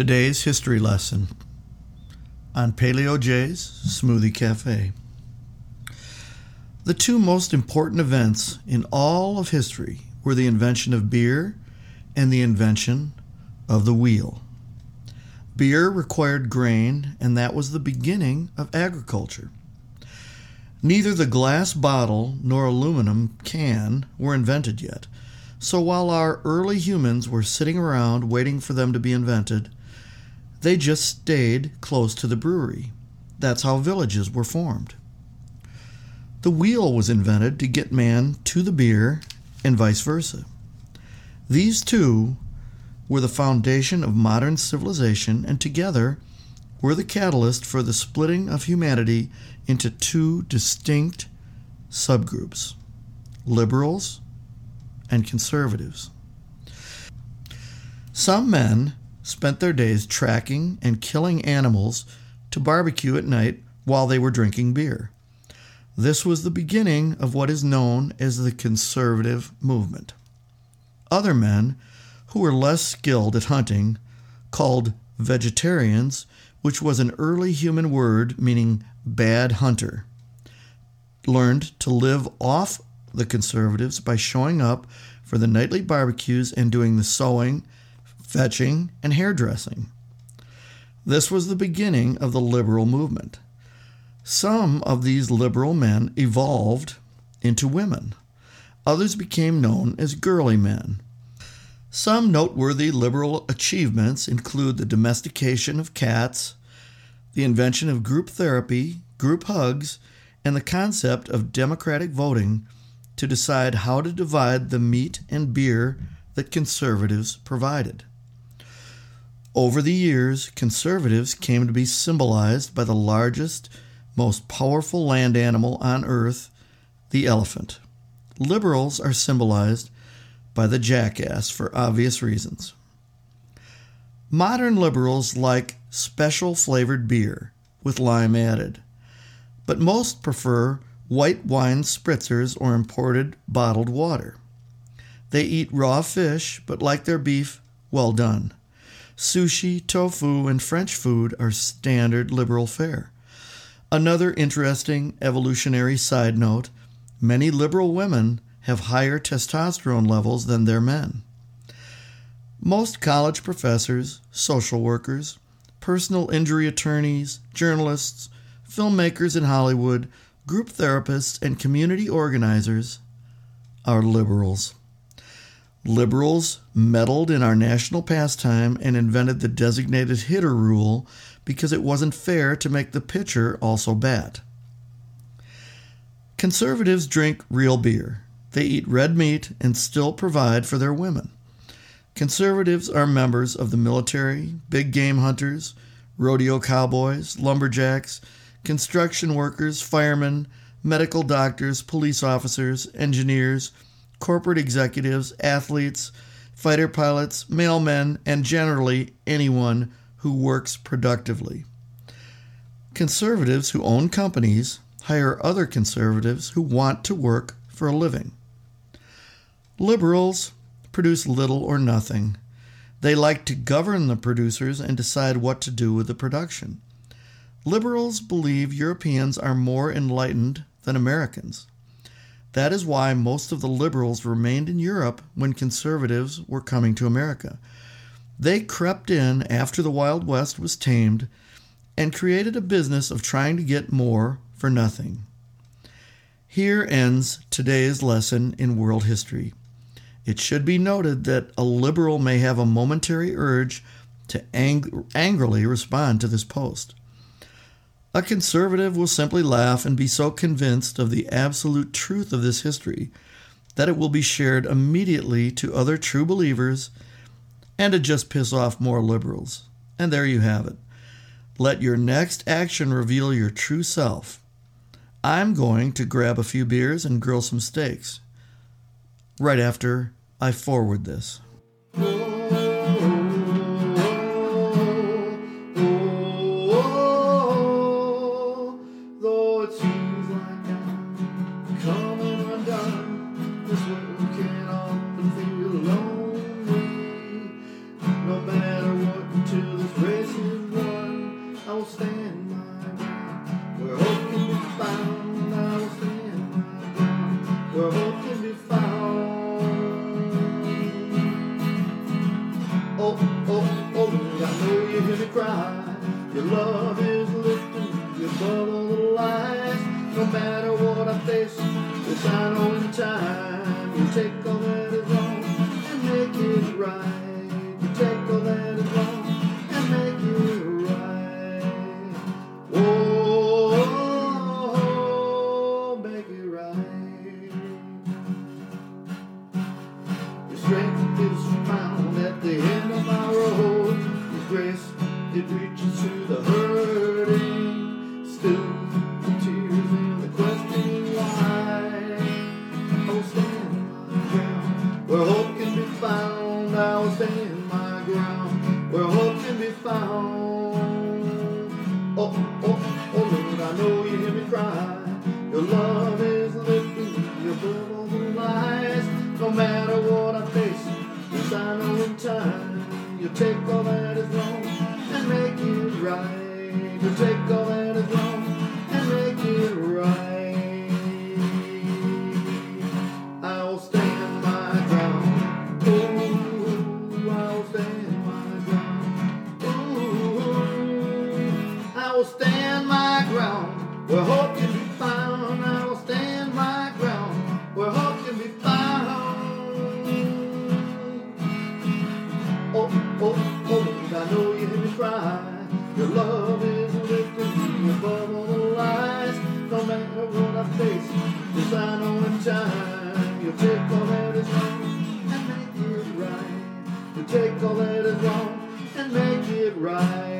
Today's history lesson on Paleo J's Smoothie Cafe. The two most important events in all of history were the invention of beer and the invention of the wheel. Beer required grain, and that was the beginning of agriculture. Neither the glass bottle nor aluminum can were invented yet. So while our early humans were sitting around waiting for them to be invented, they just stayed close to the brewery. That's how villages were formed. The wheel was invented to get man to the beer and vice versa. These two were the foundation of modern civilization and together were the catalyst for the splitting of humanity into two distinct subgroups liberals and conservatives. Some men spent their days tracking and killing animals to barbecue at night while they were drinking beer. This was the beginning of what is known as the conservative movement. Other men, who were less skilled at hunting, called vegetarians, which was an early human word meaning bad hunter, learned to live off the conservatives by showing up for the nightly barbecues and doing the sewing, fetching, and hairdressing. This was the beginning of the liberal movement. Some of these liberal men evolved into women. Others became known as girly men. Some noteworthy liberal achievements include the domestication of cats, the invention of group therapy, group hugs, and the concept of democratic voting to decide how to divide the meat and beer that conservatives provided. Over the years, conservatives came to be symbolized by the largest, most powerful land animal on earth, the elephant. Liberals are symbolized by the jackass for obvious reasons. Modern liberals like special flavored beer with lime added, but most prefer white wine spritzers or imported bottled water. They eat raw fish but like their beef well done. Sushi, tofu, and French food are standard liberal fare. Another interesting evolutionary side note many liberal women have higher testosterone levels than their men. Most college professors, social workers, personal injury attorneys, journalists, filmmakers in Hollywood, group therapists, and community organizers are liberals. Liberals meddled in our national pastime and invented the designated hitter rule because it wasn't fair to make the pitcher also bat. Conservatives drink real beer. They eat red meat and still provide for their women. Conservatives are members of the military, big game hunters, rodeo cowboys, lumberjacks, construction workers, firemen, medical doctors, police officers, engineers, corporate executives, athletes, fighter pilots, mailmen, and generally anyone who works productively. Conservatives who own companies hire other conservatives who want to work for a living. Liberals produce little or nothing. They like to govern the producers and decide what to do with the production. Liberals believe Europeans are more enlightened than Americans. That is why most of the liberals remained in Europe when conservatives were coming to America. They crept in after the Wild West was tamed and created a business of trying to get more for nothing. Here ends today's lesson in world history. It should be noted that a liberal may have a momentary urge to ang- angrily respond to this post. A conservative will simply laugh and be so convinced of the absolute truth of this history that it will be shared immediately to other true believers and to just piss off more liberals. And there you have it. Let your next action reveal your true self. I'm going to grab a few beers and grill some steaks right after I forward this. Your love is lifting above all the lies. No matter what I face, this I know in time. You take all that is wrong and make it right. You take all that is wrong and make it right. Oh, make it right. Your strength is found will stand my ground where hope can be found. I will stand my ground where hope can be found. Oh, oh, oh, I know you hear me cry. Your love is lifting me above all the lies. No matter what I face, yes, I know in time you'll take all that is wrong and make it right. You take all that is wrong and make it right.